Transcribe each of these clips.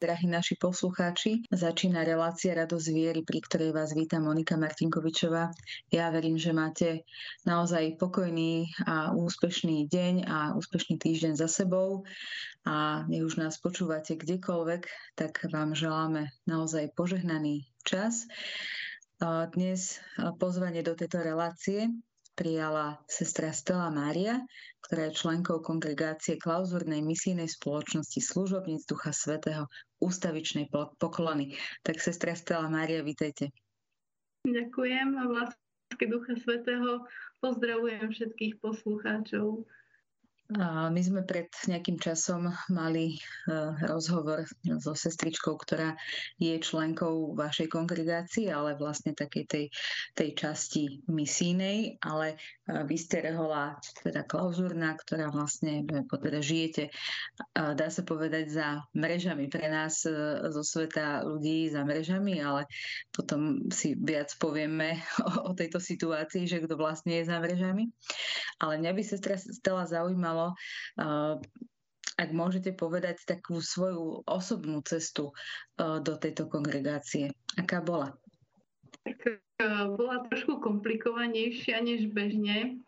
drahí naši poslucháči. Začína relácia Radosť viery, pri ktorej vás víta Monika Martinkovičová. Ja verím, že máte naozaj pokojný a úspešný deň a úspešný týždeň za sebou. A nech už nás počúvate kdekoľvek, tak vám želáme naozaj požehnaný čas. Dnes pozvanie do tejto relácie prijala sestra Stella Mária, ktorá je členkou kongregácie klauzurnej misijnej spoločnosti služobníc Ducha Svetého ústavičnej poklony. Tak sestra Stella Mária, vítajte. Ďakujem a v Ducha Svetého pozdravujem všetkých poslucháčov. My sme pred nejakým časom mali e, rozhovor so sestričkou, ktorá je členkou vašej kongregácie, ale vlastne takej tej, tej časti misínej, ale e, vy ste rehola teda klauzurná, ktorá vlastne, e, teda žijete, dá sa povedať, za mrežami pre nás zo sveta ľudí za mrežami, ale potom si viac povieme o, o tejto situácii, že kto vlastne je za mrežami. Ale mňa by sa stala zaujímalo, stalo. Ak môžete povedať takú svoju osobnú cestu do tejto kongregácie, aká bola? Tak bola trošku komplikovanejšia než bežne.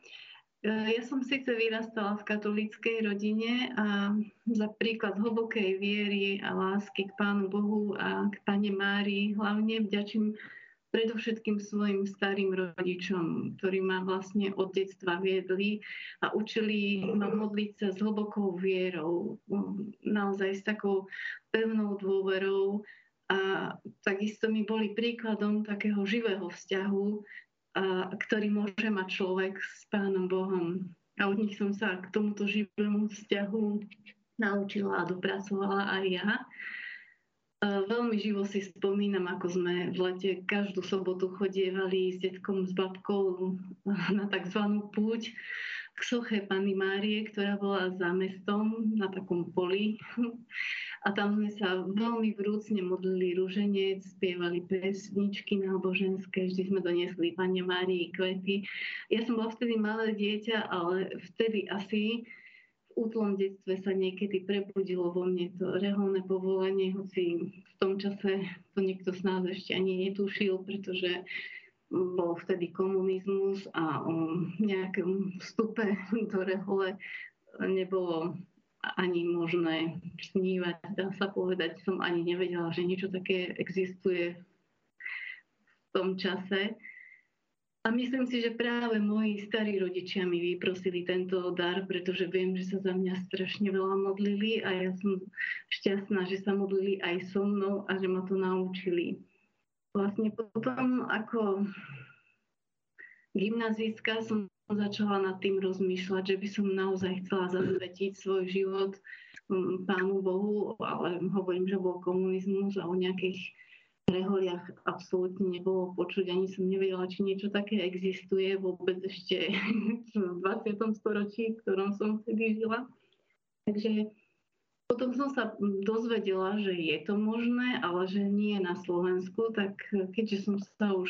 Ja som síce vyrastala v katolíckej rodine a za príklad hlbokej viery a lásky k Pánu Bohu a k Pane Márii hlavne vďačím predovšetkým svojim starým rodičom, ktorí ma vlastne od detstva viedli a učili ma modliť sa s hlbokou vierou, naozaj s takou pevnou dôverou a takisto mi boli príkladom takého živého vzťahu, ktorý môže mať človek s Pánom Bohom. A od nich som sa k tomuto živému vzťahu naučila a dopracovala aj ja. Veľmi živo si spomínam, ako sme v lete každú sobotu chodievali s detkom, s babkou na tzv. púť k soche Pani Márie, ktorá bola za mestom na takom poli. A tam sme sa veľmi vrúcne modlili rúženec, spievali pesničky náboženské, vždy sme doniesli Pane Márii kvety. Ja som bola vtedy malé dieťa, ale vtedy asi útlom detstve sa niekedy prebudilo vo mne to reholné povolenie, hoci v tom čase to nikto z nás ešte ani netušil, pretože bol vtedy komunizmus a o nejakom vstupe do rehole nebolo ani možné snívať. Dá sa povedať, som ani nevedela, že niečo také existuje v tom čase. A myslím si, že práve moji starí rodičia mi vyprosili tento dar, pretože viem, že sa za mňa strašne veľa modlili a ja som šťastná, že sa modlili aj so mnou a že ma to naučili. Vlastne potom ako gymnazistka som začala nad tým rozmýšľať, že by som naozaj chcela zasvetiť svoj život mm, Pánu Bohu, ale hovorím, že bol komunizmus a o nejakých reholiach absolútne nebolo počuť, ani som nevedela, či niečo také existuje vôbec ešte v 20. storočí, v ktorom som vtedy žila. Takže potom som sa dozvedela, že je to možné, ale že nie na Slovensku, tak keďže som sa už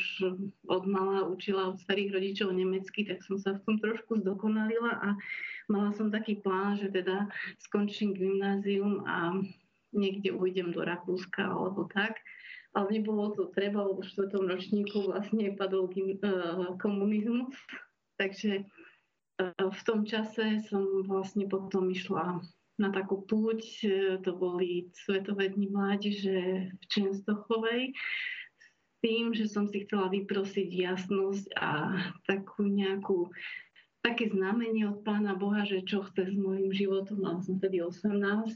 od mala učila od starých rodičov nemecky, tak som sa v tom trošku zdokonalila a mala som taký plán, že teda skončím gymnázium a niekde ujdem do Rakúska alebo tak ale nebolo to treba, lebo v štvrtom ročníku vlastne padol e, komunizmus. Takže e, v tom čase som vlastne potom išla na takú púť, to boli Svetové dni mládeže v Čenstochovej, s tým, že som si chcela vyprosiť jasnosť a takú nejakú také znamenie od Pána Boha, že čo chce s môjim životom, mala som vtedy 18,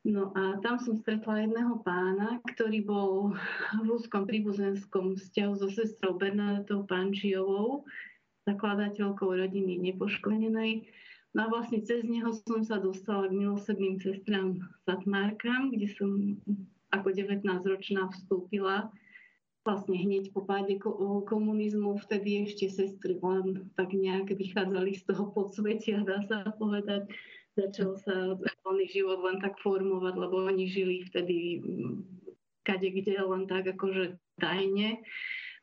No a tam som stretla jedného pána, ktorý bol v úzkom príbuzenskom vzťahu so sestrou Bernadetou Pančiovou, zakladateľkou rodiny Nepošklenenej. No a vlastne cez neho som sa dostala k milosrdným sestram Satmárkam, kde som ako 19-ročná vstúpila vlastne hneď po páde komunizmu, vtedy ešte sestry len tak nejak vychádzali z toho podsvetia, dá sa povedať začal sa voľný život len tak formovať, lebo oni žili vtedy mm, kade kde len tak akože tajne.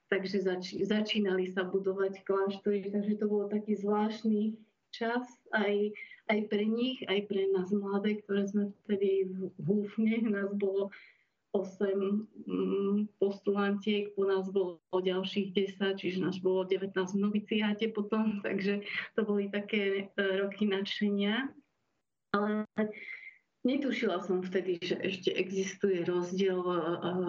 Takže zač- začínali sa budovať kláštory, takže to bol taký zvláštny čas aj, aj pre nich, aj pre nás mladé, ktoré sme vtedy v Húfne, nás bolo 8 mm, postulantiek, po nás bolo ďalších 10, čiže nás bolo 19 v noviciáte potom, takže to boli také e, roky nadšenia. Ale Netušila som vtedy, že ešte existuje rozdiel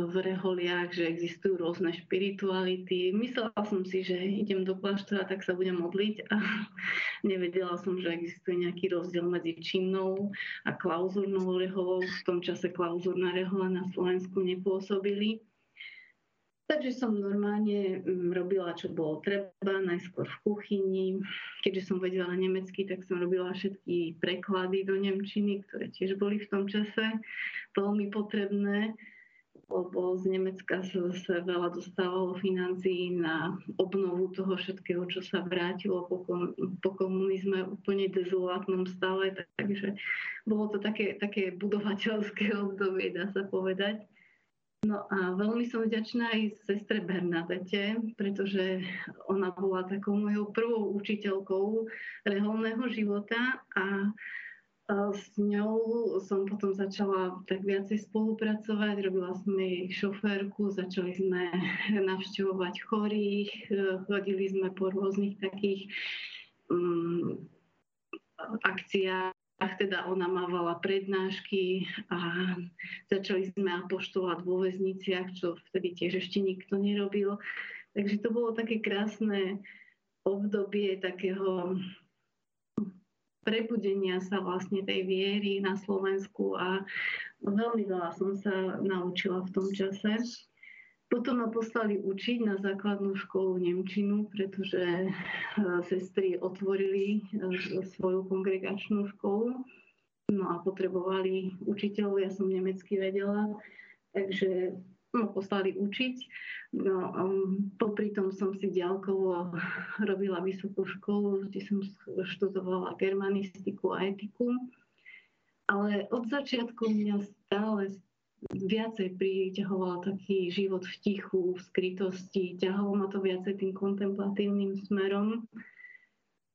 v reholiach, že existujú rôzne špirituality. Myslela som si, že idem do kláštora, tak sa budem modliť a nevedela som, že existuje nejaký rozdiel medzi činnou a klauzurnou reholou. V tom čase klauzurná rehola na Slovensku nepôsobili. Takže som normálne mm, robila, čo bolo treba, najskôr v kuchyni. Keďže som vedela nemecky, tak som robila všetky preklady do Nemčiny, ktoré tiež boli v tom čase veľmi potrebné, lebo z Nemecka sa veľa dostávalo financií na obnovu toho všetkého, čo sa vrátilo po, komunizme úplne dezolátnom stave. Takže bolo to také, také budovateľské obdobie, dá sa povedať. No a veľmi som vďačná aj sestre Bernadete, pretože ona bola takou mojou prvou učiteľkou reholného života a s ňou som potom začala tak viacej spolupracovať, robila som jej šoférku, začali sme navštevovať chorých, chodili sme po rôznych takých um, akciách teda ona mávala prednášky a začali sme apoštovať vo väzniciach, čo vtedy tiež ešte nikto nerobil. Takže to bolo také krásne obdobie takého prebudenia sa vlastne tej viery na Slovensku a veľmi veľa som sa naučila v tom čase. Potom ma poslali učiť na základnú školu Nemčinu, pretože e, sestry otvorili e, svoju kongregačnú školu no a potrebovali učiteľov, ja som nemecky vedela, takže ma poslali učiť. No, um, popri tom som si ďalkovo robila vysokú školu, kde som študovala germanistiku a etiku. Ale od začiatku mňa stále viacej priťahoval taký život v tichu, v skrytosti, ťahalo ma to viacej tým kontemplatívnym smerom.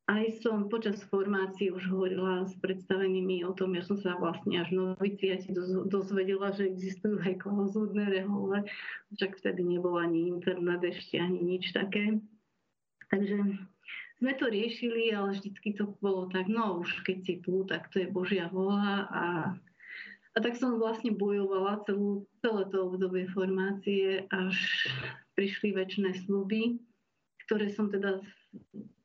Aj som počas formácie už hovorila s predstavenými o tom, ja som sa vlastne až v noviciati dozvedela, že existujú aj klauzúrne rehole, však vtedy nebol ani internet ešte, ani nič také. Takže sme to riešili, ale vždycky to bolo tak, no už keď si tu, tak to je Božia vola a a tak som vlastne bojovala celú, celé to obdobie formácie, až prišli väčšie sluby, ktoré som teda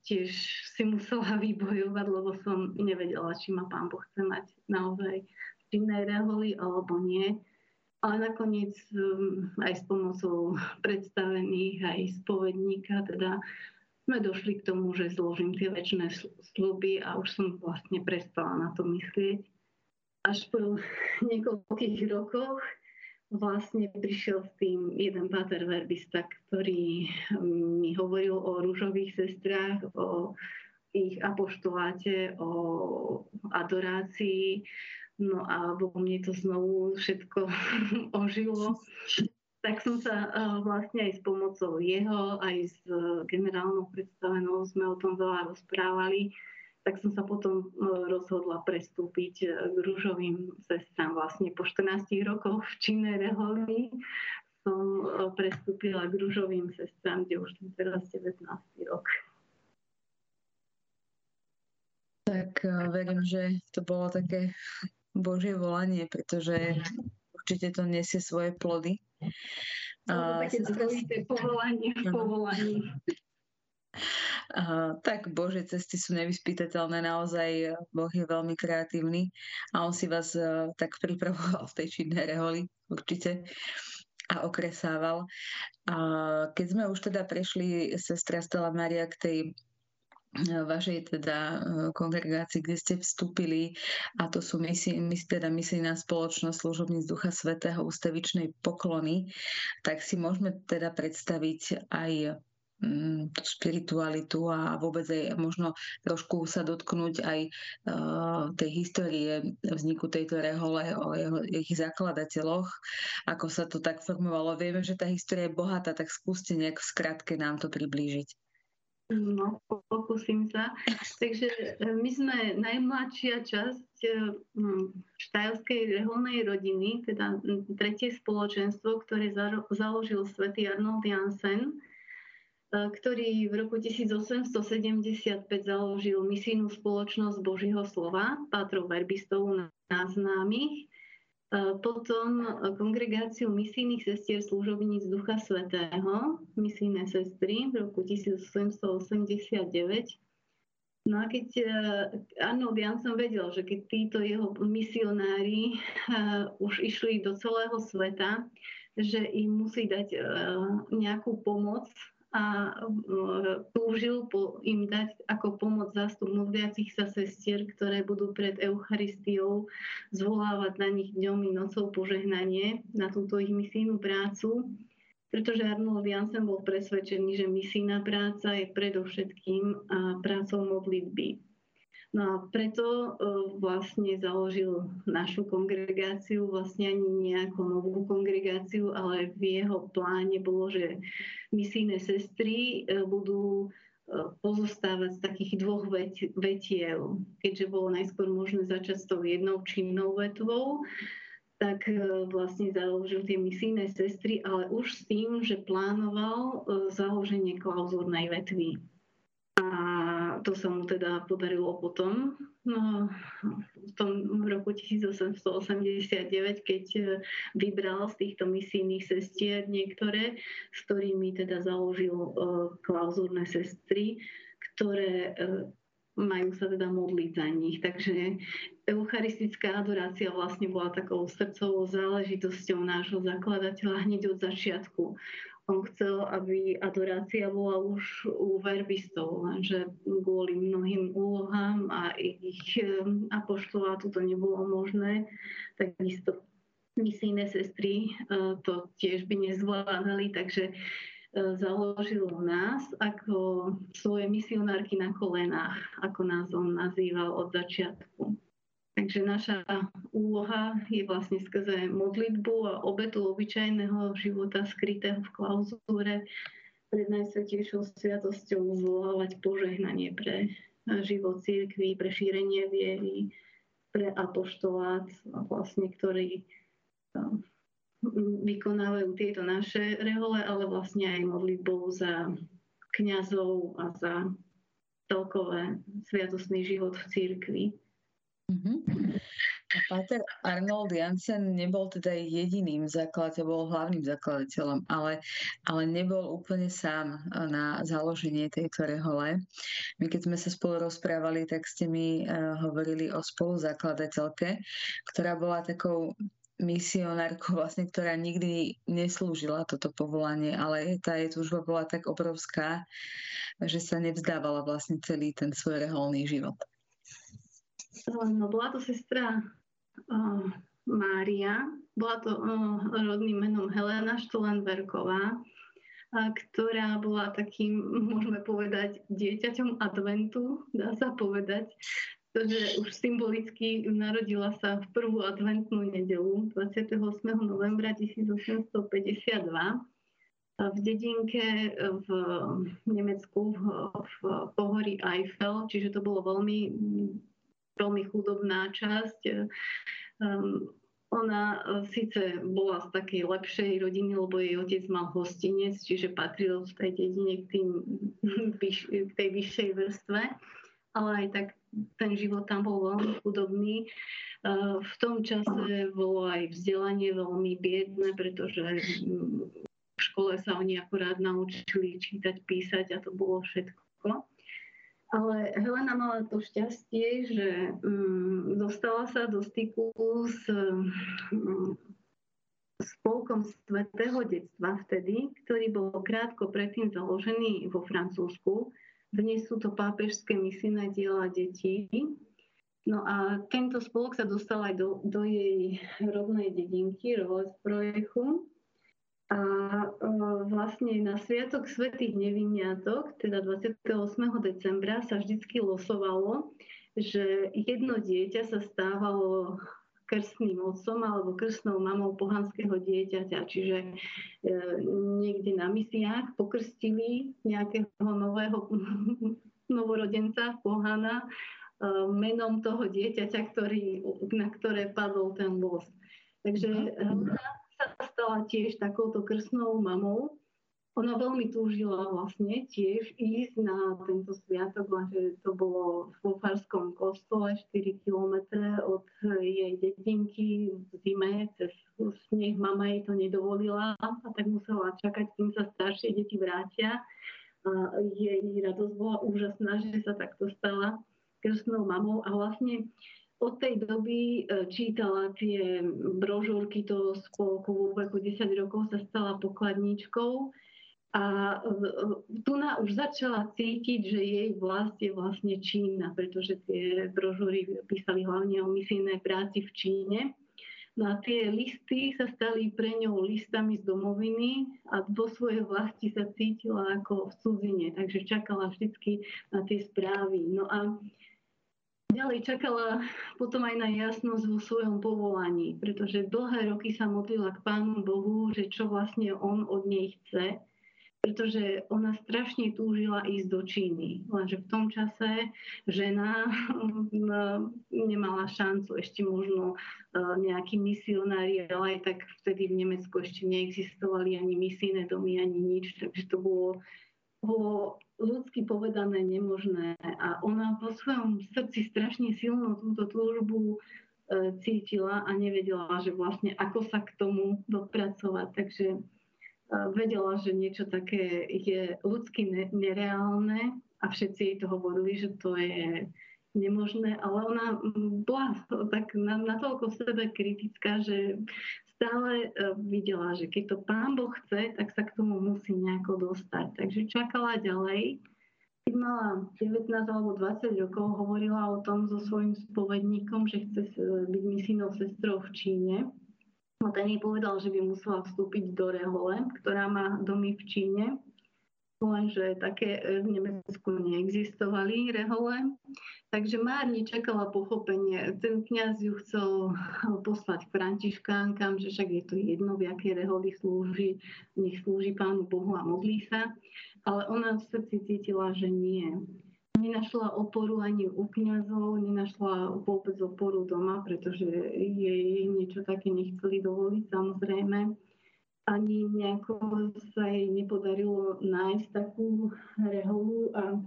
tiež si musela vybojovať, lebo som nevedela, či ma pán Boh chce mať naozaj činnej reholi alebo nie. Ale nakoniec um, aj s pomocou predstavených, aj spovedníka, teda sme došli k tomu, že zložím tie väčšie sluby a už som vlastne prestala na to myslieť až po niekoľkých rokoch vlastne prišiel s tým jeden pater verbista, ktorý mm, mi hovoril o rúžových sestrách, o ich apoštoláte, o adorácii. No a vo mne to znovu všetko ožilo. Tak som sa vlastne aj s pomocou jeho, aj s generálnou predstavenou sme o tom veľa rozprávali tak som sa potom e, rozhodla prestúpiť e, k rúžovým sestrám. Vlastne po 14 rokoch v činnej reholi som e, prestúpila k rúžovým sestrám, kde už som teraz 19 rok. Tak verím, že to bolo také Božie volanie, pretože určite to nesie svoje plody. To také povolanie v povolaní. Tak Bože cesty sú nevyspytateľné, naozaj Boh je veľmi kreatívny a On si vás uh, tak pripravoval v tej činnej reholi určite a okresával. A keď sme už teda prešli, sestra Stella Maria, k tej e, vašej teda e, kongregácii, kde ste vstúpili a to sú misi, mis, teda spoločnosť služobníc Ducha Svetého ústavičnej poklony, tak si môžeme teda predstaviť aj tú spiritualitu a vôbec aj možno trošku sa dotknúť aj uh, tej histórie vzniku tejto rehole, o ich zakladateľoch, ako sa to tak formovalo. Vieme, že tá história je bohatá, tak skúste nejak v skratke nám to priblížiť. No, pokúsim sa. Takže e, my sme najmladšia časť e, štajovskej reholnej rodiny, teda tretie spoločenstvo, ktoré založil svätý Arnold Jansen, ktorý v roku 1875 založil misijnú spoločnosť Božího slova, pátrov verbistov nás známych, potom kongregáciu misijných sestier služobníc Ducha Svetého, misijné sestry v roku 1889. No a keď Arnold Jansson vedel, že keď títo jeho misionári už išli do celého sveta, že im musí dať nejakú pomoc a túžil po im dať ako pomoc zástup modliacich sa sestier, ktoré budú pred Eucharistiou zvolávať na nich dňom i nocou požehnanie na túto ich misijnú prácu. Pretože Arnold Jansen bol presvedčený, že misijná práca je predovšetkým prácou modlitby. No a preto e, vlastne založil našu kongregáciu, vlastne ani nejakú novú kongregáciu, ale v jeho pláne bolo, že misijné sestry e, budú e, pozostávať z takých dvoch vetiev. Keďže bolo najskôr možné začať s tou jednou činnou vetvou, tak vlastne založil tie misijné sestry, ale už s tým, že plánoval založenie klauzúrnej vetvy. A to sa mu teda podarilo potom, no, v tom roku 1889, keď e, vybral z týchto misijných sestier niektoré, s ktorými teda založil uh, klauzúrne sestry, ktoré uh, majú sa teda modliť za nich. Takže eucharistická adorácia vlastne bola takou srdcovou záležitosťou nášho zakladateľa hneď od začiatku on chcel, aby adorácia bola už u verbistov, lenže kvôli mnohým úlohám a ich apoštolátu to nebolo možné. Takisto misijné sestry eh, to tiež by nezvládali, takže eh, založil nás ako svoje misionárky na kolenách, ako nás on nazýval od začiatku. Takže naša úloha je vlastne skrze modlitbu a obetu obyčajného života skrytého v klauzúre pred Najsvetejšou sviatosťou zvolávať požehnanie pre život církvy, pre šírenie viery, pre apoštolát, vlastne, ktorí vykonávajú tieto naše rehole, ale vlastne aj modlitbou za kňazov a za celkové sviatostný život v církvi. Mm-hmm. A Arnold Jansen nebol teda jediným zakladateľom, bol hlavným zakladateľom, ale, ale nebol úplne sám na založenie tejto rehole. My keď sme sa spolu rozprávali, tak ste mi uh, hovorili o spoluzakladateľke, ktorá bola takou misionárkou, vlastne, ktorá nikdy neslúžila toto povolanie, ale tá jej túžba bola tak obrovská, že sa nevzdávala vlastne celý ten svoj reholný život. No, bola to sestra uh, Mária, bola to uh, rodným menom Helena Štolenberková, uh, ktorá bola takým, môžeme povedať, dieťaťom adventu, dá sa povedať, pretože už symbolicky narodila sa v prvú adventnú nedelu 28. novembra 1852 v dedinke v Nemecku v, v pohorí Eiffel, čiže to bolo veľmi veľmi chudobná časť. Um, ona e, síce bola z takej lepšej rodiny, lebo jej otec mal hostinec, čiže patril v tej dedine k, tým, k tej vyššej vrstve, ale aj tak ten život tam bol veľmi chudobný. E, v tom čase bolo aj vzdelanie veľmi biedne, pretože v škole sa oni akorát naučili čítať, písať a to bolo všetko. Ale Helena mala to šťastie, že um, dostala sa do styku s um, spolkom Svetého detstva vtedy, ktorý bol krátko predtým založený vo Francúzsku. Dnes sú to pápežské misijné diela detí. No a tento spolok sa dostal aj do, do jej rodnej dedinky, Rolesprojechu. A e, vlastne na Sviatok Svetých Neviniatok, teda 28. decembra, sa vždycky losovalo, že jedno dieťa sa stávalo krstným otcom alebo krstnou mamou pohanského dieťaťa. Čiže e, niekde na misiách pokrstili nejakého nového novorodenca, pohana, e, menom toho dieťaťa, ktorý, na ktoré padol ten los. Takže mhm. Stala tiež takouto krstnou mamou ona veľmi túžila vlastne tiež ísť na tento sviatok, lenže to bolo vo Farskom kostole 4 km od jej dedinky v zime, cez sneh mama jej to nedovolila a tak musela čakať, kým sa staršie deti vrátia. A jej radosť bola úžasná, že sa takto stala krstnou mamou a vlastne od tej doby e, čítala tie brožúrky toho spolku, vo veku 10 rokov sa stala pokladníčkou a tu na už začala cítiť, že jej vlast je vlastne Čína, pretože tie brožúry písali hlavne o misijnej práci v Číne. No a tie listy sa stali pre ňou listami z domoviny a vo svojej vlasti sa cítila ako v cudzine, takže čakala vždy na tie správy. No a ďalej čakala potom aj na jasnosť vo svojom povolaní, pretože dlhé roky sa modlila k Pánu Bohu, že čo vlastne On od nej chce pretože ona strašne túžila ísť do Číny. Lenže v tom čase žena nemala šancu, ešte možno e, nejakí misionári, ale aj tak vtedy v Nemecku ešte neexistovali ani misijné domy, ani nič, takže to bolo, bolo ľudsky povedané nemožné. A ona vo svojom srdci strašne silno túto túžbu e, cítila a nevedela, že vlastne ako sa k tomu dopracovať. Takže vedela, že niečo také je ľudsky nereálne a všetci jej to hovorili, že to je nemožné, ale ona bola tak natoľko v sebe kritická, že stále e, videla, že keď to pán Boh chce, tak sa k tomu musí nejako dostať. Takže čakala ďalej. Keď mala 19 alebo 20 rokov, hovorila o tom so svojím spovedníkom, že chce byť misijnou sestrou v Číne No ten jej povedal, že by musela vstúpiť do Rehole, ktorá má domy v Číne, lenže také v Nemecku neexistovali Rehole. Takže márne čakala pochopenie. Ten kňaz ju chcel poslať k Františkánkam, že však je to jedno, v akej reholi slúži, nech slúži Pánu Bohu a modlí sa. Ale ona v srdci cítila, že nie nenašla oporu ani u kňazov, nenašla vôbec oporu doma, pretože jej niečo také nechceli dovoliť samozrejme. Ani nejako sa jej nepodarilo nájsť takú reholu a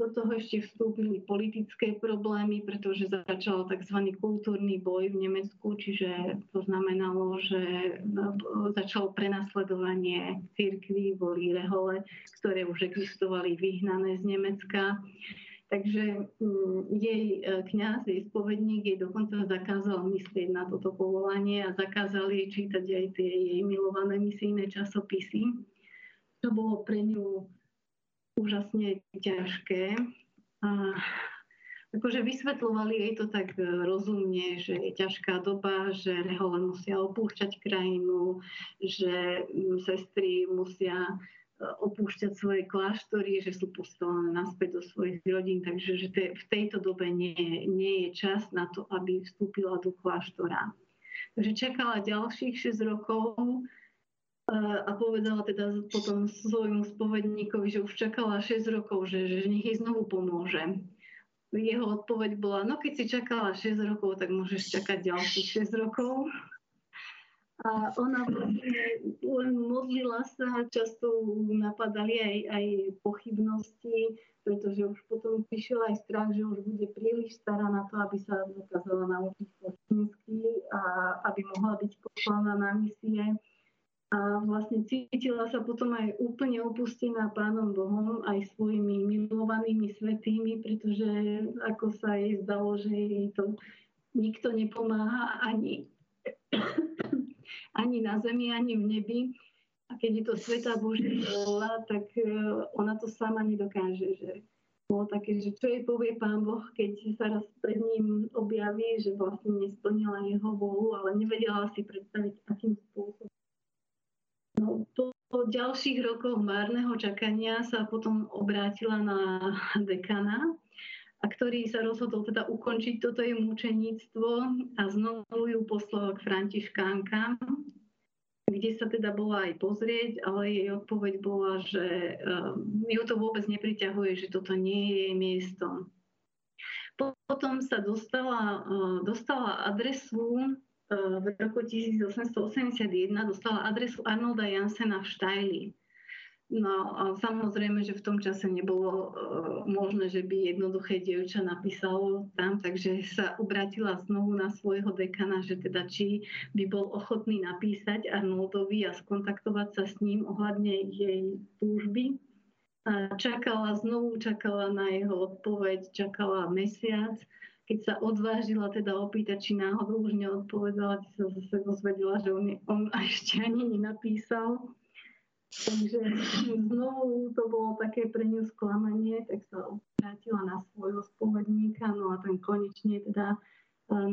do toho ešte vstúpili politické problémy, pretože začal tzv. kultúrny boj v Nemecku, čiže to znamenalo, že začalo prenasledovanie církví, boli rehole, ktoré už existovali vyhnané z Nemecka. Takže mm, jej e, kňaz, jej spovedník jej dokonca zakázal myslieť na toto povolanie a zakázal jej čítať aj tie jej milované misijné časopisy. To bolo pre ňu úžasne ťažké. A akože vysvetľovali jej to tak e, rozumne, že je ťažká doba, že rehole musia opúšťať krajinu, že mm, sestry musia opúšťať svoje kláštory, že sú postelené naspäť do svojich rodín, takže že v tejto dobe nie, nie je čas na to, aby vstúpila do kláštora. Takže čakala ďalších 6 rokov, a povedala teda potom svojmu spovedníkovi, že už čakala 6 rokov, že, že nech jej znovu pomôže. Jeho odpoveď bola, no keď si čakala 6 rokov, tak môžeš čakať ďalších 6 rokov. A ona len modlila sa, často napadali aj, aj pochybnosti, pretože už potom prišiel aj strach, že už bude príliš stará na to, aby sa dokázala naučiť po čínsky a aby mohla byť poslaná na misie. A vlastne cítila sa potom aj úplne opustená Pánom Bohom, aj svojimi milovanými svetými, pretože ako sa jej zdalo, že jej to nikto nepomáha ani, ani na zemi, ani v nebi. A keď je to Sveta Božia vola, tak e, ona to sama nedokáže. Že bolo také, že čo jej povie Pán Boh, keď sa raz pred ním objaví, že vlastne nesplnila jeho volu, ale nevedela si predstaviť, akým spôsobom No, po, po ďalších rokoch márneho čakania sa potom obrátila na dekana a ktorý sa rozhodol teda ukončiť toto jej mučeníctvo a znovu ju poslal k Františkánkam, kde sa teda bola aj pozrieť, ale jej odpoveď bola, že um, ju to vôbec nepriťahuje, že toto nie je jej miesto. Potom sa dostala, uh, dostala adresu uh, v roku 1881, dostala adresu Arnolda Jansena v Štajli. No a samozrejme, že v tom čase nebolo uh, možné, že by jednoduché dievča napísalo tam, takže sa obratila znovu na svojho dekana, že teda či by bol ochotný napísať Arnoldovi a skontaktovať sa s ním ohľadne jej túžby. A čakala, znovu čakala na jeho odpoveď, čakala mesiac. Keď sa odvážila teda opýtať, či náhodou už neodpovedala, sa zase dozvedela, že on, on ešte ani nenapísal. Takže znovu to bolo také pre ňu sklamanie, tak sa obrátila na svojho spovedníka, no a ten konečne teda e,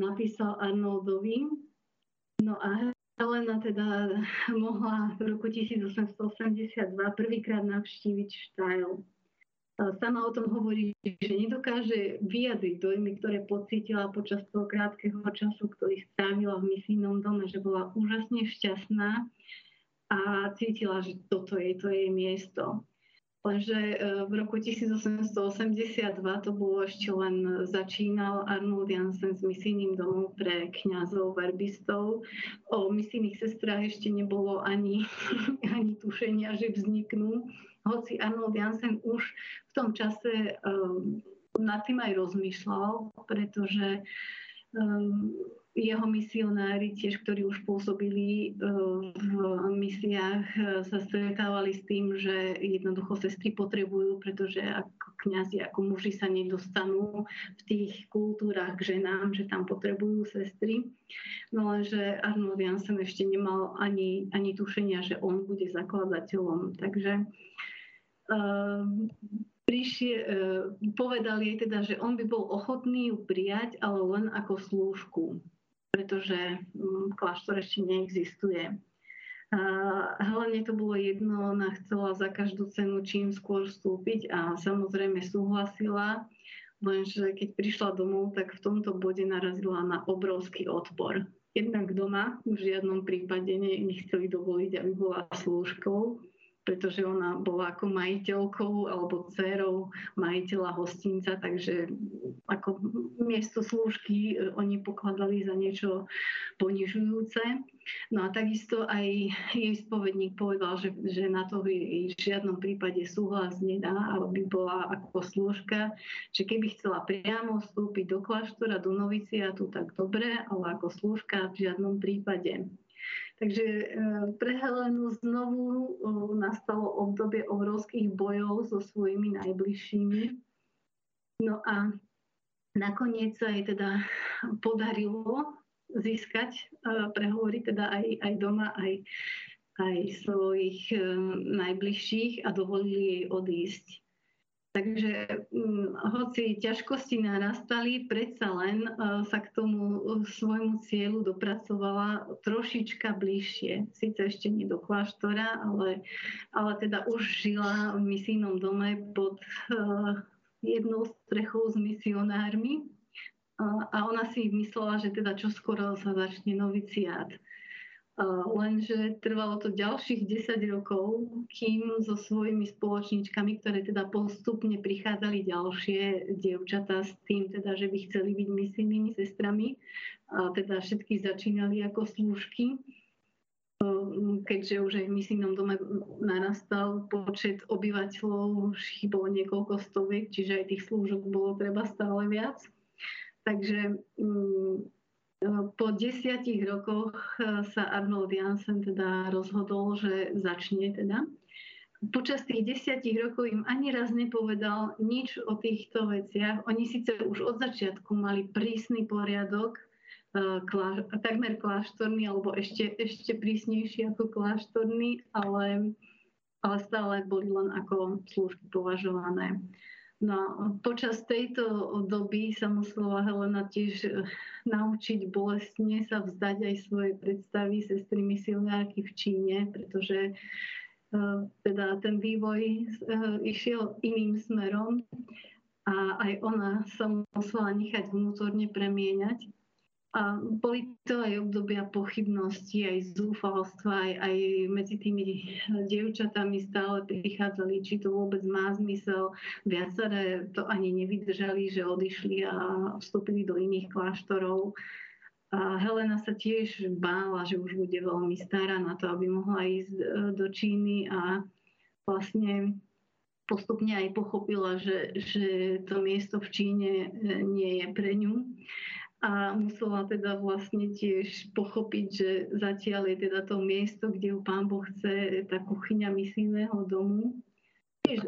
napísal Arnoldovi. No a Helena teda mohla v roku 1882 prvýkrát navštíviť Štajl. Sama o tom hovorí, že nedokáže vyjadriť dojmy, ktoré pocítila počas toho krátkeho času, ktorý strávila v misijnom dome, že bola úžasne šťastná a cítila, že toto je to jej miesto. Lenže e, v roku 1882 to bolo ešte len začínal Arnold Jansen s misijným domom pre kňazov, verbistov. O misijných sestrách ešte nebolo ani, ani tušenia, že vzniknú. Hoci Arnold Jansen už v tom čase um, nad tým aj rozmýšľal, pretože um, jeho misionári tiež, ktorí už pôsobili e, v misiách, e, sa stretávali s tým, že jednoducho sestry potrebujú, pretože ako kniazy, ako muži sa nedostanú v tých kultúrach k ženám, že tam potrebujú sestry. No lenže Arnold Jansen ešte nemal ani, ani tušenia, že on bude zakladateľom. Takže uh, prišie, povedal jej teda, že on by bol ochotný ju prijať, ale len ako slúžku pretože mm, kláštor ešte neexistuje. Helene to bolo jedno, ona chcela za každú cenu čím skôr vstúpiť a samozrejme súhlasila, lenže keď prišla domov, tak v tomto bode narazila na obrovský odpor. Jednak doma v žiadnom prípade nechceli dovoliť, aby bola slúžkou pretože ona bola ako majiteľkou alebo dcerou majiteľa hostinca, takže ako miesto slúžky e, oni pokladali za niečo ponižujúce. No a takisto aj jej spovedník povedal, že, že na to v žiadnom prípade súhlas nedá, aby bola ako slúžka, že keby chcela priamo vstúpiť do kláštora, do noviciatu, tak dobre, ale ako slúžka v žiadnom prípade. Takže e, pre Helenu znovu e, nastalo obdobie obrovských bojov so svojimi najbližšími. No a nakoniec sa jej teda podarilo získať e, prehovory teda aj, aj doma, aj, aj svojich najbližších a dovolili jej odísť. Takže hm, hoci ťažkosti narastali, predsa len uh, sa k tomu svojmu cieľu dopracovala trošička bližšie. Sice ešte nie do kláštora, ale, ale teda už žila v misijnom dome pod uh, jednou strechou s misionármi. Uh, a ona si myslela, že teda čoskoro sa začne noviciát. Lenže trvalo to ďalších 10 rokov, kým so svojimi spoločničkami, ktoré teda postupne prichádzali ďalšie dievčatá s tým, teda, že by chceli byť misijnými sestrami, a teda všetky začínali ako slúžky, keďže už aj v misijnom dome narastal počet obyvateľov, už bolo niekoľko stoviek, čiže aj tých slúžok bolo treba stále viac. Takže mm, po desiatich rokoch eh, sa Arnold Jansen teda rozhodol, že začne teda. Počas tých desiatich rokov im ani raz nepovedal nič o týchto veciach. Oni síce už od začiatku mali prísny poriadok, eh, takmer kláštorný, alebo ešte, ešte prísnejší ako kláštorný, ale, ale stále boli len ako služby považované. No, počas tejto doby sa musela Helena tiež eh, naučiť bolestne sa vzdať aj svoje predstavy sestry misionárky v Číne, pretože uh, teda ten vývoj uh, išiel iným smerom a aj ona sa musela nechať vnútorne premieňať. A boli to aj obdobia pochybnosti, aj zúfalstva, aj, aj medzi tými dievčatami stále prichádzali, či to vôbec má zmysel. Viaceré to ani nevydržali, že odišli a vstúpili do iných kláštorov. A Helena sa tiež bála, že už bude veľmi stará na to, aby mohla ísť e, do Číny a vlastne postupne aj pochopila, že, že to miesto v Číne e, nie je pre ňu. A musela teda vlastne tiež pochopiť, že zatiaľ je teda to miesto, kde ju pán Boh chce, tá kuchyňa misijného domu tiež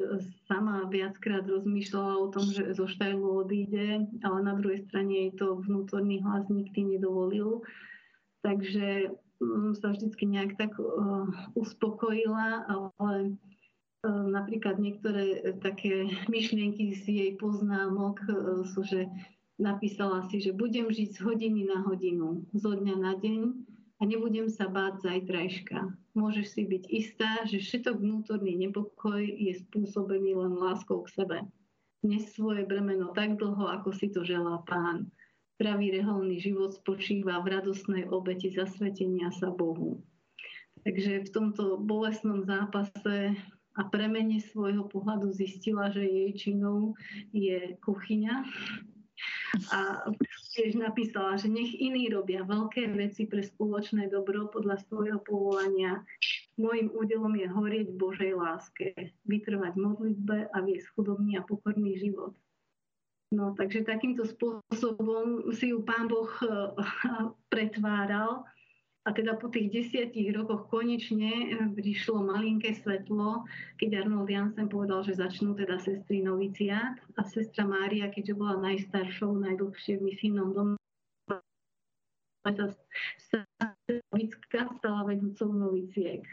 sama viackrát rozmýšľala o tom, že zo Štajlu odíde, ale na druhej strane jej to vnútorný hlas nikdy nedovolil. Takže mm, sa vždycky nejak tak uh, uspokojila, ale uh, napríklad niektoré také myšlienky z jej poznámok uh, sú, že napísala si, že budem žiť z hodiny na hodinu, zo dňa na deň a nebudem sa báť zajtrajška. Môžeš si byť istá, že všetok vnútorný nepokoj je spôsobený len láskou k sebe. Dnes svoje bremeno tak dlho, ako si to želá pán. Pravý reholný život spočíva v radosnej obeti zasvetenia sa Bohu. Takže v tomto bolesnom zápase a premene svojho pohľadu zistila, že jej činou je kuchyňa a tiež napísala, že nech iní robia veľké veci pre spoločné dobro podľa svojho povolania. Mojím údelom je horieť Božej láske, vytrvať modlitbe a viesť chudobný a pokorný život. No, takže takýmto spôsobom si ju pán Boh pretváral a teda po tých desiatich rokoch konečne eh, prišlo malinké svetlo, keď Arnold Jansen povedal, že začnú teda sestry noviciát a sestra Mária, keďže bola najstaršou, najdlhšie v misijnom dome, sa stala vedúcou noviciek.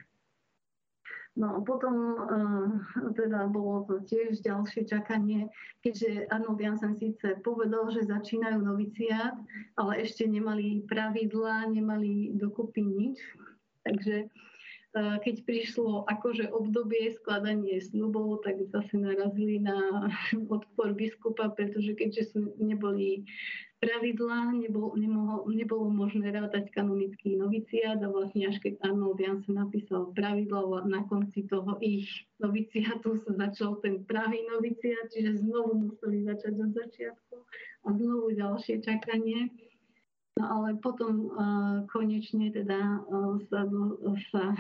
No a potom uh, teda bolo to tiež ďalšie čakanie, keďže Arnold Jansen síce povedal, že začínajú noviciát, ale ešte nemali pravidlá, nemali dokopy nič. Takže uh, keď prišlo akože obdobie skladanie sľubov, tak zase narazili na odpor biskupa, pretože keďže sú, neboli pravidlá, nebol, nemohol, nebolo možné rátať kanonický noviciát a vlastne až keď Arnold Jansen napísal pravidla, na konci toho ich noviciátu sa začal ten pravý noviciát, čiže znovu museli začať od začiatku a znovu ďalšie čakanie. No ale potom uh, konečne teda uh, sa, do, sa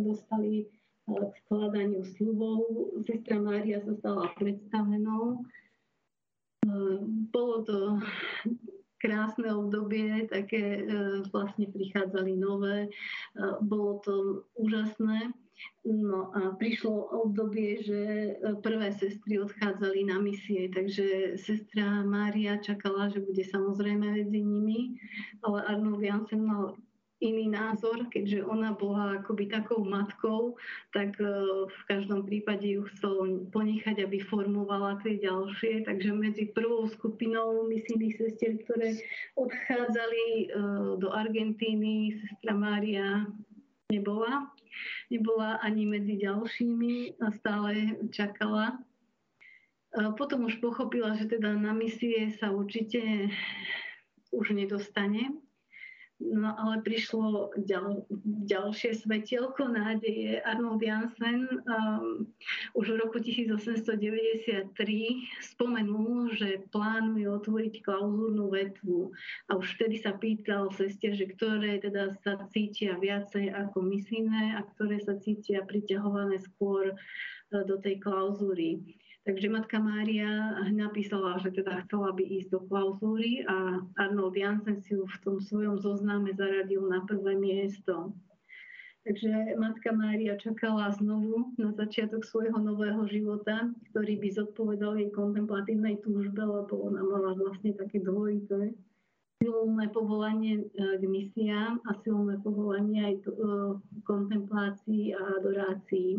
dostali uh, k skladaniu slubov. Sestra Mária sa stala predstavenou bolo to krásne obdobie, také e, vlastne prichádzali nové, e, bolo to úžasné. No a prišlo obdobie, že prvé sestry odchádzali na misie, takže sestra Mária čakala, že bude samozrejme medzi nimi, ale Arnold Jansen mal iný názor, keďže ona bola akoby takou matkou, tak e, v každom prípade ju chcel ponechať, aby formovala tie ďalšie. Takže medzi prvou skupinou misijných sestier, ktoré odchádzali e, do Argentíny, sestra Mária nebola. Nebola ani medzi ďalšími a stále čakala. Potom už pochopila, že teda na misie sa určite už nedostane, No ale prišlo ďal, ďalšie svetielko nádeje. Arnold Jansen um, už v roku 1893 spomenul, že plánuje otvoriť klauzúrnu vetvu. A už vtedy sa pýtal sestier, že ktoré teda sa cítia viacej ako misijné a ktoré sa cítia priťahované skôr uh, do tej klauzúry. Takže matka Mária napísala, že teda chcela by ísť do klauzúry a Arnold Jansen si ju v tom svojom zozname zaradil na prvé miesto. Takže matka Mária čakala znovu na začiatok svojho nového života, ktorý by zodpovedal jej kontemplatívnej túžbe, lebo ona mala vlastne také dvojité silné povolanie e, k misiám a silné povolanie aj e, kontemplácii a adorácii.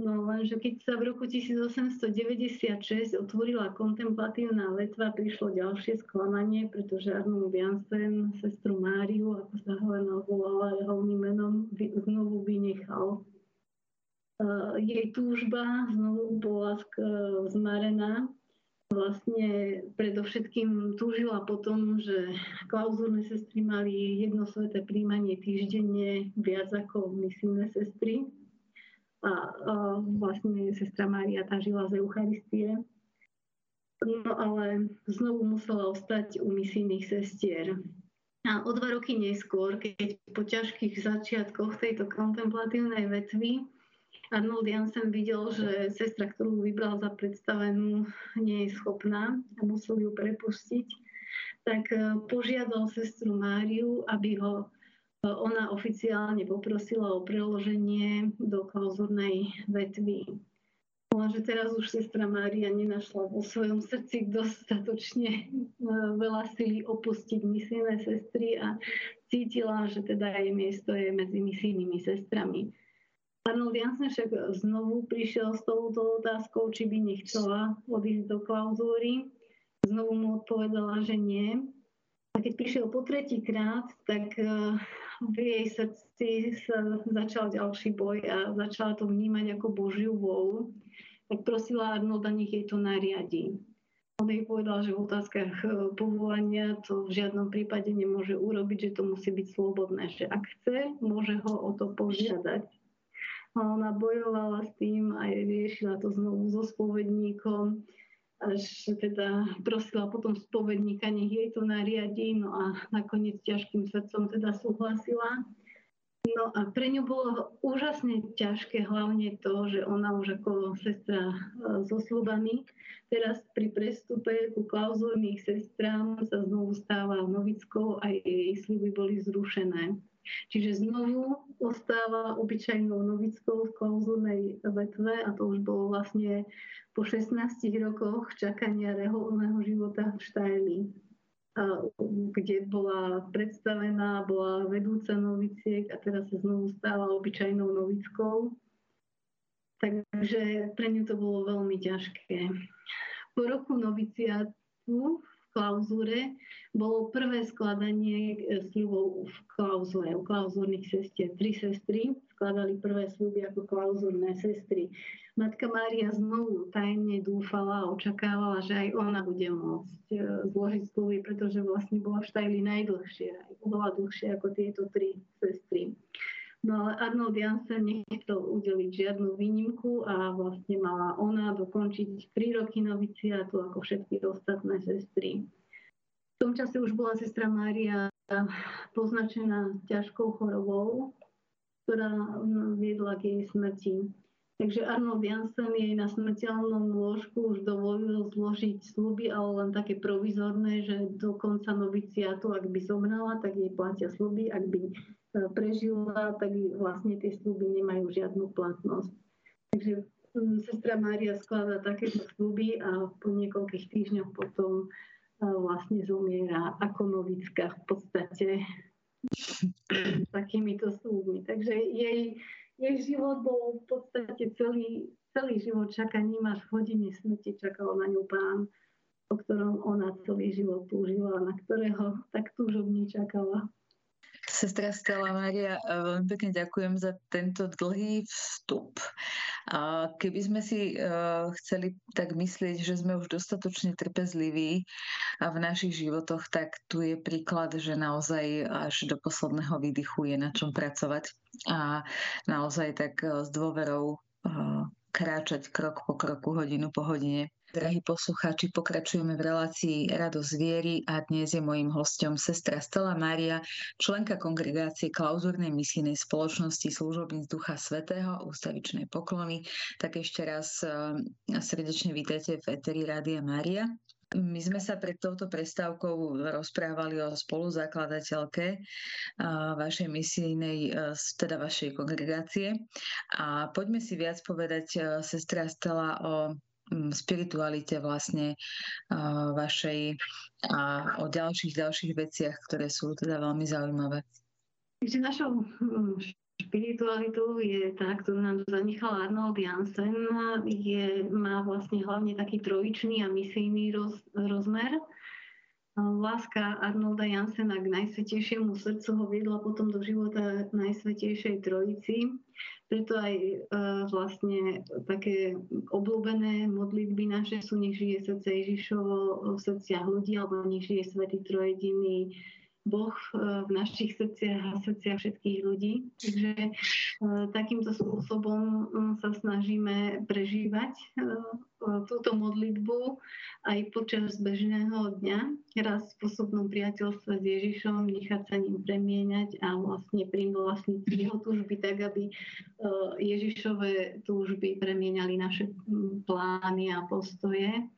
No lenže keď sa v roku 1896 otvorila kontemplatívna letva, prišlo ďalšie sklamanie, pretože Arnold Jansen sestru Máriu, ako sa Helena volala reholným menom, znovu vynechal. Uh, jej túžba znovu bola zmarená vlastne predovšetkým túžila po tom, že klauzúrne sestry mali jedno sveté príjmanie týždenne viac ako misijné sestry. A, a vlastne sestra Mária tá žila z Eucharistie. No ale znovu musela ostať u misijných sestier. A o dva roky neskôr, keď po ťažkých začiatkoch tejto kontemplatívnej vetvy Arnold Jansen videl, že sestra, ktorú vybral za predstavenú, nie je schopná a musel ju prepustiť, tak e, požiadal sestru Máriu, aby ho e, ona oficiálne poprosila o preloženie do klauzurnej vetvy. Lenže teraz už sestra Mária nenašla vo svojom srdci dostatočne e, veľa sily opustiť misijné sestry a cítila, že teda jej miesto je medzi misijnými sestrami. Arnold Jansen však znovu prišiel s touto otázkou, či by nechcela odísť do klauzúry. Znovu mu odpovedala, že nie. A keď prišiel po tretí krát, tak eh, v jej srdci sa začal ďalší boj a začala to vnímať ako Božiu vôľu. Tak prosila Arnolda, nech jej to nariadí. On jej povedal, že v otázkach eh, povolania to v žiadnom prípade nemôže urobiť, že to musí byť slobodné, že ak chce, môže ho o to požiadať. A ona bojovala s tým a riešila to znovu so spovedníkom, až teda prosila potom spovedníka, nech jej to nariadí, no a nakoniec ťažkým srdcom teda súhlasila. No a pre ňu bolo úžasne ťažké hlavne to, že ona už ako sestra e, so slubami teraz pri prestupe ku klauzúrnych sestrám sa znovu stáva novickou a jej sľuby boli zrušené. Čiže znovu ostáva obyčajnou novickou v klauzulnej vetve a to už bolo vlastne po 16 rokoch čakania reholného života v Štajli kde bola predstavená, bola vedúca noviciek a teraz sa znovu stáva obyčajnou novickou. Takže pre ňu to bolo veľmi ťažké. Po roku noviciatu klauzúre bolo prvé skladanie e, sľubov v klauzúre, u klauzúrnych sestier. Tri sestry skladali prvé sľuby ako klauzúrne sestry. Matka Mária znovu tajne dúfala a očakávala, že aj ona bude môcť e, zložiť sľuby, pretože vlastne bola v Štajli najdlhšie, oveľa dlhšie ako tieto tri sestry. No ale Arnold Jansen nechcel udeliť žiadnu výnimku a vlastne mala ona dokončiť 3 roky noviciátu ako všetky ostatné sestry. V tom čase už bola sestra Mária poznačená ťažkou chorobou, ktorá viedla k jej smrti. Takže Arnold Jansen jej na smrteľnom lôžku už dovolil zložiť sluby, ale len také provizorné, že do konca noviciátu, ak by zomrela, tak jej platia sluby, ak by prežila, tak vlastne tie sluby nemajú žiadnu platnosť. Takže mm, sestra Mária skladá takéto sluby a po niekoľkých týždňoch potom e, vlastne zomiera ako novická v podstate takýmito slúbmi. Takže jej, jej život bol v podstate celý, celý život čakaním až v hodine smrti čakal na ňu pán, o ktorom ona celý život túžila, na ktorého tak túžobne čakala. Sestra Stella Maria, veľmi pekne ďakujem za tento dlhý vstup. Keby sme si uh, chceli tak myslieť, že sme už dostatočne trpezliví v našich životoch, tak tu je príklad, že naozaj až do posledného výdychu je na čom pracovať a naozaj tak uh, s dôverou kráčať krok po kroku, hodinu po hodine Drahí poslucháči, pokračujeme v relácii Radosť viery a dnes je mojím hostom sestra Stella Mária, členka kongregácie klauzúrnej misijnej spoločnosti služobníc Ducha Svetého ústavičnej poklony. Tak ešte raz eh, srdečne vítajte v Eteri Rádia Mária. My sme sa pred touto prestávkou rozprávali o spoluzakladateľke eh, vašej misijnej, eh, teda vašej kongregácie. A poďme si viac povedať, sestra Stella, o spiritualite vlastne vašej a o ďalších, ďalších veciach, ktoré sú teda veľmi zaujímavé. Takže našou spiritualitou je tá, ktorú nám zanechal Arnold Jansen, je, má vlastne hlavne taký trojičný a misijný roz, rozmer. Láska Arnolda Jansena k najsvetejšiemu srdcu ho viedla potom do života Najsvetejšej Trojici. Preto aj e, vlastne také obľúbené modlitby naše sú nech žije srdce Ježišovo v srdciach ľudí alebo nech žije Svetý Trojediný Boh v našich srdciach a srdciach všetkých ľudí. Takže e, takýmto spôsobom sa snažíme prežívať e, túto modlitbu aj počas bežného dňa, raz v spôsobnom priateľstve s Ježišom, nechať sa ním premieňať a vlastne vlastniť jeho túžby tak, aby e, Ježišové túžby premieňali naše plány a postoje.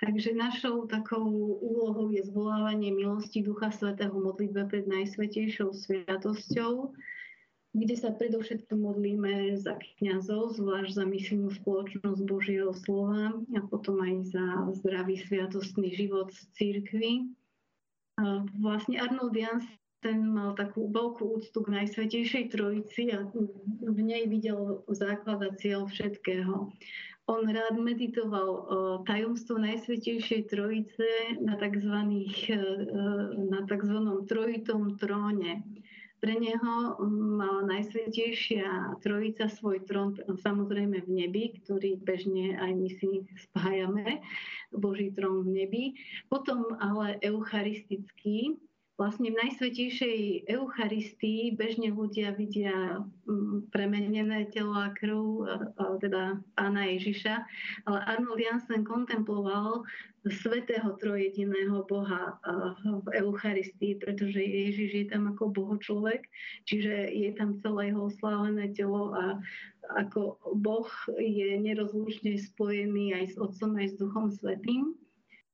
Takže našou takou úlohou je zvolávanie milosti Ducha Svetého modlitbe pred Najsvetejšou sviatosťou, kde sa predovšetkým modlíme za kňazov, zvlášť za misijnú spoločnosť Božieho slova a potom aj za zdravý sviatostný život z církvy. Vlastne Arnold Jans ten mal takú veľkú úctu k Najsvetejšej Trojici a v nej videl základ a cieľ všetkého on rád meditoval tajomstvo Najsvetejšej Trojice na tzv. E, e, na tzv. trojitom tróne. Pre neho mala Najsvetejšia Trojica svoj trón samozrejme v nebi, ktorý bežne aj my si spájame, Boží trón v nebi. Potom ale eucharistický, Vlastne v Najsvetejšej Eucharistii bežne ľudia vidia mm, premenené telo a krv, teda pána Ježiša, ale Arnold Jansen kontemploval svetého trojediného Boha v Eucharistii, pretože Ježiš je tam ako Boho človek, čiže je tam celé jeho oslávené telo a ako Boh je nerozlučne spojený aj s Otcom, aj s Duchom Svetým.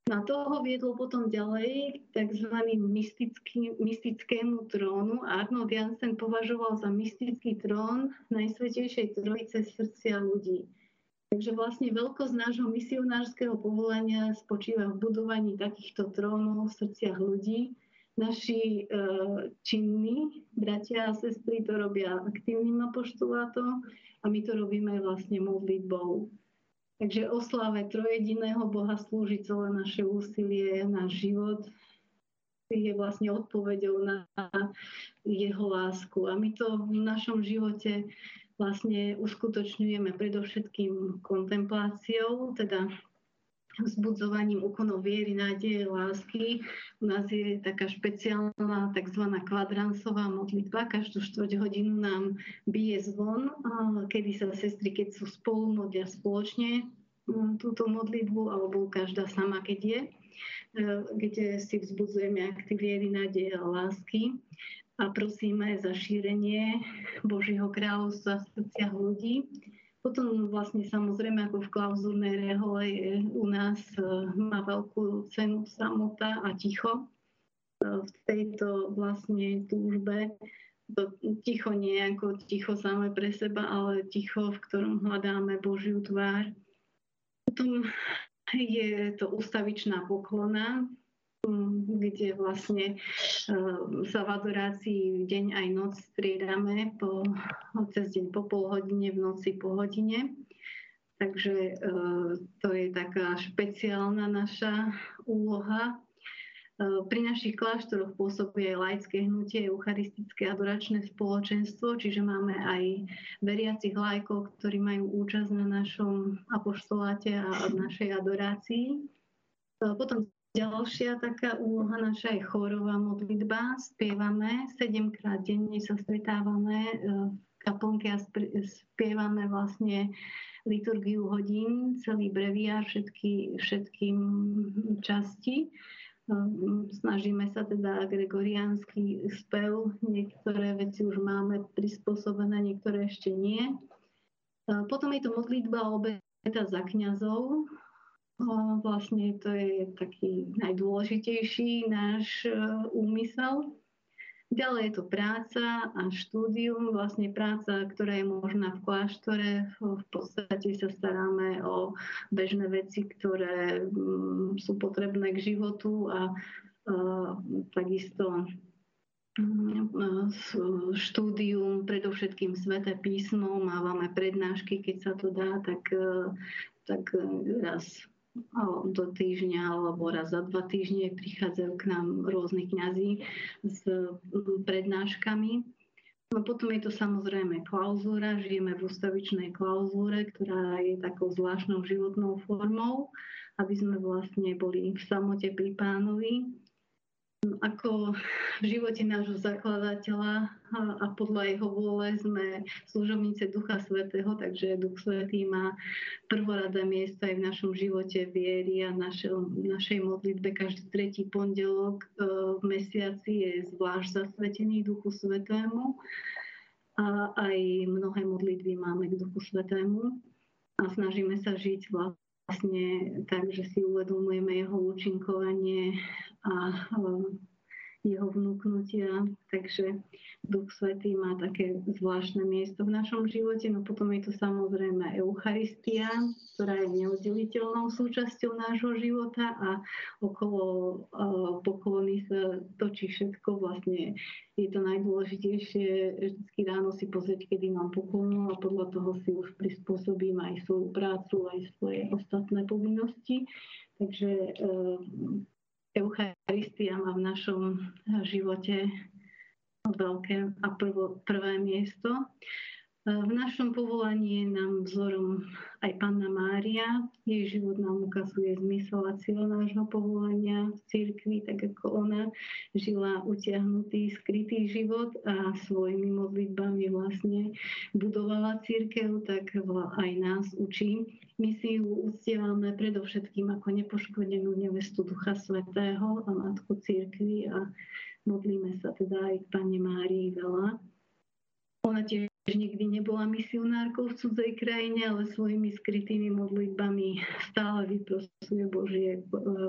Na toho viedlo potom ďalej tzv. Mystický, mystickému trónu. Arnold Jansen považoval za mystický trón Najsvetejšej Trojice srdcia ľudí. Takže vlastne veľkosť nášho misionárskeho povolania spočíva v budovaní takýchto trónov v srdciach ľudí. Naši e, činní bratia a sestry to robia aktívnym apoštolátom a my to robíme vlastne modlitbou. Takže oslave trojediného Boha slúži celé naše úsilie, náš život je vlastne odpovedou na jeho lásku. A my to v našom živote vlastne uskutočňujeme predovšetkým kontempláciou, teda vzbudzovaním úkonov viery, nádeje, lásky. U nás je taká špeciálna tzv. kvadransová modlitba. Každú štvrť hodinu nám bije zvon, kedy sa sestry, keď sú spolu, modlia spoločne túto modlitbu, alebo každá sama, keď je, e, kde si vzbudzujeme akty viery, nádeje a lásky a prosíme za šírenie Božieho kráľovstva v srdciach ľudí potom vlastne samozrejme ako v klauzúrnej rehole je u nás e, má veľkú cenu samota a ticho. E, v tejto vlastne túžbe to ticho nie je ako ticho samé pre seba, ale ticho, v ktorom hľadáme Božiu tvár. Potom je to ustavičná poklona, kde vlastne ehm, sa v adorácii deň aj noc striedame po, cez deň po pol hodine, v noci po hodine. Takže ehm, to je taká špeciálna naša úloha. Ehm, pri našich kláštoroch pôsobí aj laické hnutie Eucharistické adoračné spoločenstvo, čiže máme aj veriacich lajkov, ktorí majú účasť na našom apoštoláte a našej adorácii. Potom Ďalšia taká úloha naša je chorová modlitba. Spievame, sedemkrát denne sa stretávame e, v kaplnke a spievame vlastne liturgiu hodín, celý breviár, všetky, všetky časti. E, snažíme sa teda gregoriánsky spev, niektoré veci už máme prispôsobené, niektoré ešte nie. E, potom je to modlitba obeta za kňazov, Vlastne to je taký najdôležitejší náš e, úmysel. Ďalej je to práca a štúdium, vlastne práca, ktorá je možná v kláštore. V podstate sa staráme o bežné veci, ktoré mm, sú potrebné k životu a, a takisto mm, štúdium, predovšetkým sveté písmo, mávame prednášky, keď sa to dá, tak, e, tak raz do týždňa alebo raz za dva týždne prichádzajú k nám rôzni kňazi s prednáškami. No potom je to samozrejme klauzúra, žijeme v ústavičnej klauzúre, ktorá je takou zvláštnou životnou formou, aby sme vlastne boli v samote pri pánovi ako v živote nášho zakladateľa a podľa jeho vôle sme služobnice Ducha Svetého, takže Duch Svetý má prvoradé miesto aj v našom živote viery a našej, našej modlitbe. Každý tretí pondelok e, v mesiaci je zvlášť zasvetený Duchu Svetému a aj mnohé modlitby máme k Duchu Svetému a snažíme sa žiť vlastne tak, že si uvedomujeme jeho účinkovanie a jeho vnúknutia. Takže Duch Svetý má také zvláštne miesto v našom živote. No potom je to samozrejme Eucharistia, ktorá je neoddeliteľnou súčasťou nášho života a okolo poklony sa točí všetko. Vlastne je to najdôležitejšie vždy ráno si pozrieť, kedy mám poklonu a podľa toho si už prispôsobím aj svoju prácu, aj svoje ostatné povinnosti. Takže Eucharistia má v našom živote veľké a prvo, prvé miesto. V našom povolaní je nám vzorom aj Panna Mária. Jej život nám ukazuje zmysel a cieľ nášho povolania v cirkvi, tak ako ona žila utiahnutý, skrytý život a svojimi modlitbami vlastne budovala církev, tak aj nás učí. My si ju uctievame predovšetkým ako nepoškodenú nevestu Ducha Svetého a Matku církvy a modlíme sa teda aj k Pane Márii veľa. Ona tiež nikdy nebola misionárkou v cudzej krajine, ale svojimi skrytými modlitbami stále vyprosuje Božie e,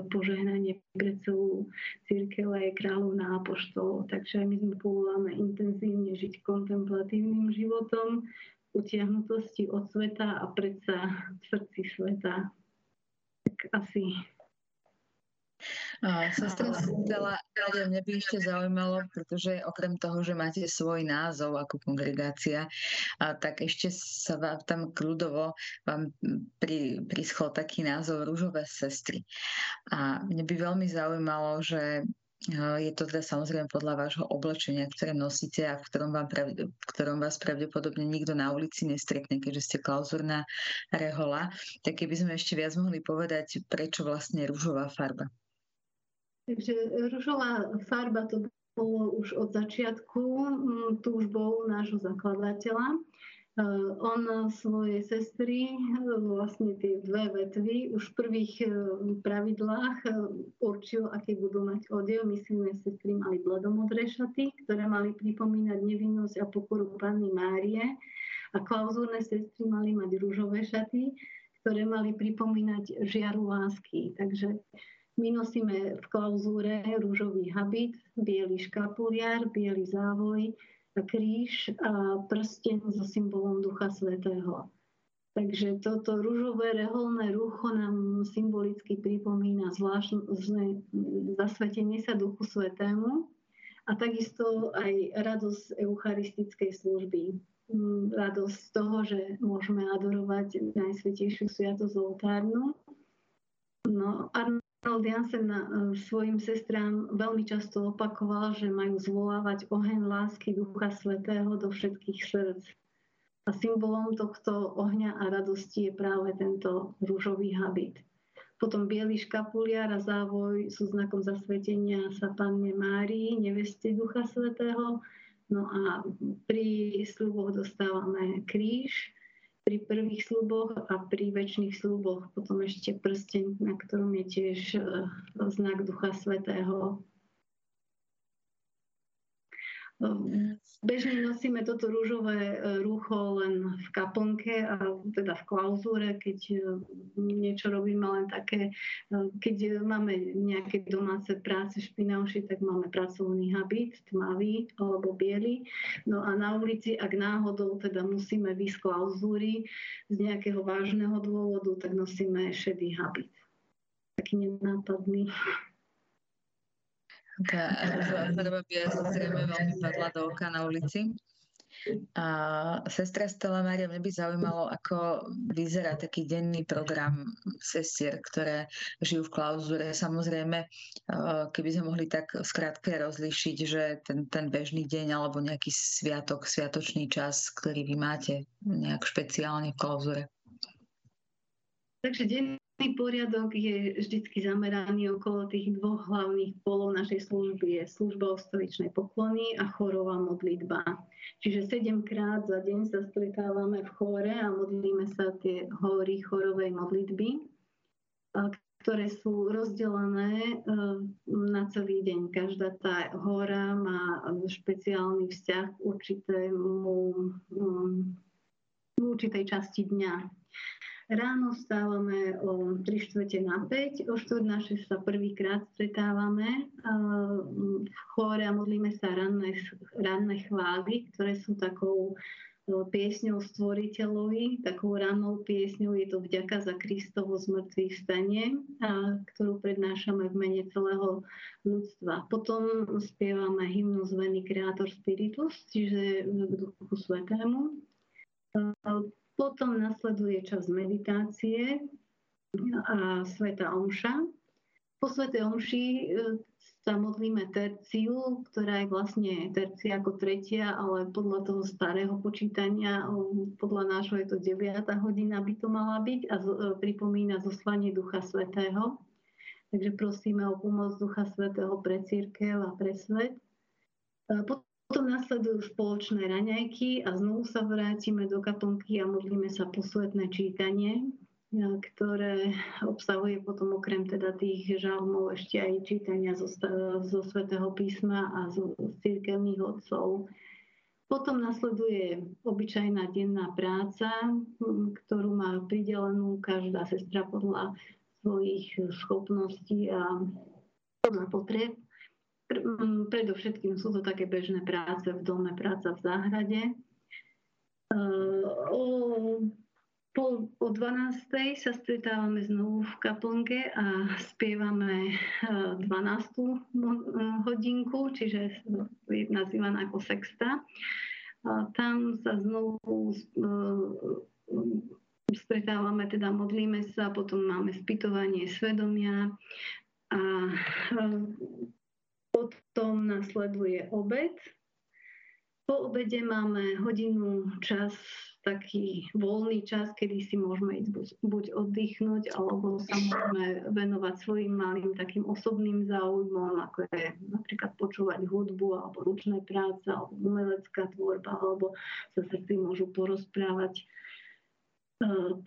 požehnanie pre celú církev a je kráľovná apoštolov. Takže aj my sme povoláme intenzívne žiť kontemplatívnym životom, utiahnutosti od sveta a predsa v srdci sveta. Tak asi Sestra Stella, mňa by ešte zaujímalo, pretože okrem toho, že máte svoj názov ako kongregácia, a tak ešte sa vám tam kľudovo vám pri, prischol taký názov Rúžové sestry. A mňa by veľmi zaujímalo, že je to teda samozrejme podľa vášho oblečenia, ktoré nosíte a v ktorom, vám pravde, v ktorom vás pravdepodobne nikto na ulici nestretne, keďže ste klauzurná rehola. Tak keby sme ešte viac mohli povedať, prečo vlastne rúžová farba. Takže ružová farba to bolo už od začiatku mm, túžbou nášho zakladateľa. E, on svoje sestry, vlastne tie dve vetvy, už v prvých e, pravidlách e, určil, aké budú mať odev. Myslíme, sestry mali bladomodré šaty, ktoré mali pripomínať nevinnosť a pokoru Panny Márie. A klauzúrne sestry mali mať rúžové šaty, ktoré mali pripomínať žiaru lásky. Takže my nosíme v klauzúre rúžový habit, biely škapuliar, biely závoj, kríž a prsten so symbolom Ducha Svetého. Takže toto rúžové reholné rucho nám symbolicky pripomína zvláštne zasvetenie sa Duchu Svetému a takisto aj radosť eucharistickej služby. Mm, radosť z toho, že môžeme adorovať Najsvetejšiu sviatosť oltárnu. No a Arnold Jansen e, svojim sestrám veľmi často opakoval, že majú zvolávať oheň lásky Ducha Svetého do všetkých srdc. A symbolom tohto ohňa a radosti je práve tento rúžový habit. Potom biely škapuliar a závoj sú znakom zasvetenia sa Panne Márii, neveste Ducha Svetého. No a pri sluboch dostávame kríž, pri prvých sluboch a pri väčšných sluboch potom ešte prsteň, na ktorom je tiež e, znak Ducha Svetého. Bežne nosíme toto rúžové e, rúcho len v kaplnke a teda v klauzúre, keď e, niečo robíme len také, e, keď máme nejaké domáce práce špinavšie, tak máme pracovný habit, tmavý alebo biely. No a na ulici, ak náhodou teda musíme výsť klauzúry z nejakého vážneho dôvodu, tak nosíme šedý habit. Taký nenápadný. Tá farba by zrejme veľmi padla do oka na ulici. A sestra Stella Maria, mňa by zaujímalo, ako vyzerá taký denný program sestier, ktoré žijú v klauzure. Samozrejme, keby sme mohli tak skrátke rozlišiť, že ten, ten bežný deň alebo nejaký sviatok, sviatočný čas, ktorý vy máte nejak špeciálne v klauzure. Takže denný poriadok je vždy zameraný okolo tých dvoch hlavných polov našej služby. Je služba ostoličnej poklony a chorová modlitba. Čiže sedemkrát za deň sa stretávame v chore a modlíme sa tie hory chorovej modlitby, ktoré sú rozdelené e, na celý deň. Každá tá hora má špeciálny vzťah k určitému, určitej časti dňa. Ráno vstávame o 3 čtvrte na 5, o 4 na 6 sa prvýkrát stretávame v chóre a modlíme sa ranné, ranné chvály, ktoré sú takou piesňou stvoriteľovi, takou rannou piesňou je to vďaka za Kristovo zmrtvých stane, ktorú prednášame v mene celého ľudstva. Potom spievame hymnu zvený Creator Spiritus, čiže k Duchu Svetému. Potom nasleduje čas meditácie a Sveta Omša. Po Svete Omši e, sa modlíme terciu, ktorá je vlastne tercia ako tretia, ale podľa toho starého počítania, podľa nášho je to 9. hodina by to mala byť a e, pripomína zoslanie Ducha Svetého. Takže prosíme o pomoc Ducha Svetého pre církev a pre svet. E, potom potom nasledujú spoločné raňajky a znovu sa vrátime do kaponky a modlíme sa posvetné čítanie, e, ktoré obsahuje potom okrem teda tých žalmov ešte aj čítania zo, zo svätého písma a zo, z církevných odcov. Potom nasleduje obyčajná denná práca, ktorú má pridelenú každá sestra podľa svojich schopností a podľa potrieb. Mm, predovšetkým sú to také bežné práce v dome, práca v záhrade. O, pol, o 12. sa stretávame znovu v kaplnke a spievame 12. hodinku, čiže je nazývaná ako sexta. A tam sa znovu stretávame, teda modlíme sa, potom máme spytovanie svedomia a potom nasleduje obed. Po obede máme hodinu čas, taký voľný čas, kedy si môžeme ísť buď, buď oddychnúť, alebo sa môžeme venovať svojim malým takým osobným záujmom, ako je napríklad počúvať hudbu, alebo ručné práce, alebo umelecká tvorba, alebo sa si môžu porozprávať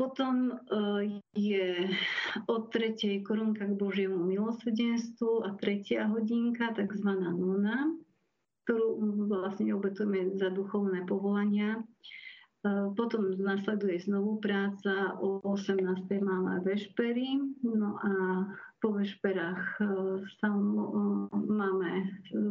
potom eh, je od tretej korunka k Božiemu milosrdenstvu a tretia hodinka, tzv. nona, ktorú vlastne obetujeme za duchovné povolania. Eh, potom nasleduje znovu práca, o 18. máme vešpery, no a po vešperách e, máme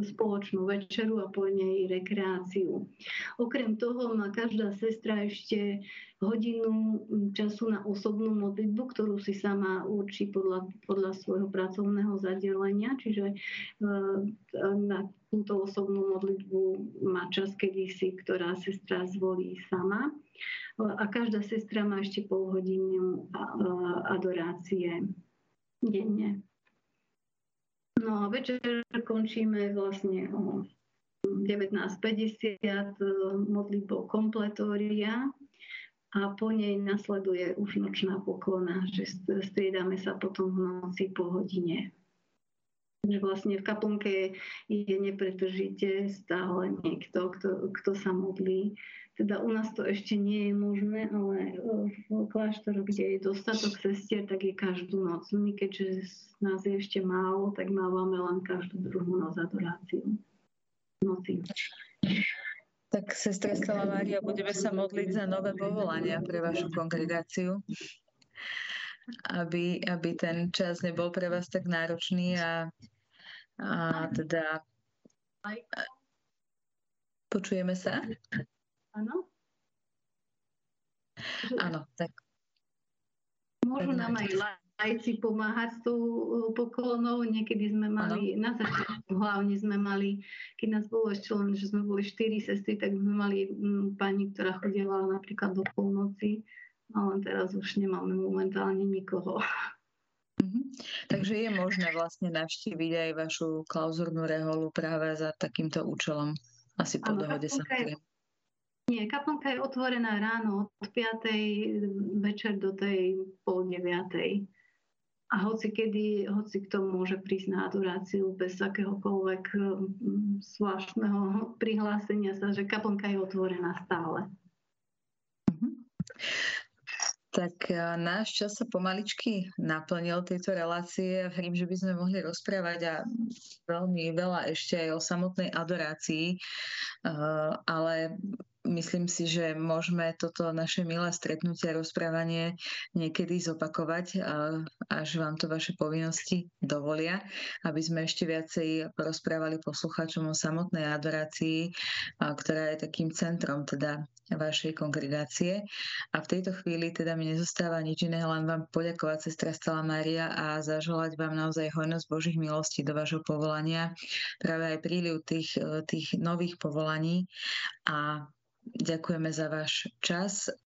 spoločnú večeru a po nej rekreáciu. Okrem toho má každá sestra ešte hodinu času na osobnú modlitbu, ktorú si sama určí podľa, podľa svojho pracovného zadelenia, čiže e, na túto osobnú modlitbu má čas kedysi, ktorá sestra zvolí sama. A každá sestra má ešte pol hodinu adorácie denne. No a večer končíme vlastne o 19.50 e, modlitbou kompletória a po nej nasleduje už nočná poklona, že striedame sa potom v noci po hodine. Takže vlastne v kaplnke je nepretržite stále niekto, kto, kto sa modlí teda u nás to ešte nie je možné, ale v kláštoroch, kde je dostatok sestier, tak je každú noc. My keďže nás je ešte málo, tak mávame len každú druhú noc adoráciu. Noci. Tak, sestra Stala Mária, budeme sa modliť za nové povolania pre vašu kongregáciu, aby, aby ten čas nebol pre vás tak náročný a, a teda... Počujeme sa? Áno? Áno, tak. Môžu nám aj aj si pomáhať s tou poklonou. Niekedy sme mali, ano. na začiatku hlavne sme mali, keď nás bolo ešte len, že sme boli štyri sestry, tak sme mali m, pani, ktorá chodila napríklad do polnoci, ale teraz už nemáme momentálne nikoho. Mm-hmm. Takže je možné vlastne navštíviť aj vašu klauzurnú reholu práve za takýmto účelom, asi po ano, dohode sa. Nie, kaplnka je otvorená ráno od 5. večer do tej pol 9. A hoci kedy, hoci kto môže prísť na adoráciu bez akéhokoľvek mm, zvláštneho prihlásenia sa, že kaplnka je otvorená stále. Mhm. Tak e, náš čas sa pomaličky naplnil tejto relácie. Verím, že by sme mohli rozprávať a veľmi veľa ešte aj o samotnej adorácii, e, ale myslím si, že môžeme toto naše milé stretnutie a rozprávanie niekedy zopakovať, až vám to vaše povinnosti dovolia, aby sme ešte viacej porozprávali poslucháčom o samotnej adorácii, ktorá je takým centrom teda vašej kongregácie. A v tejto chvíli teda mi nezostáva nič iné, len vám poďakovať, sestra Stala Mária, a zaželať vám naozaj hojnosť Božích milostí do vášho povolania, práve aj príliv tých, tých nových povolaní a Ďakujeme za váš čas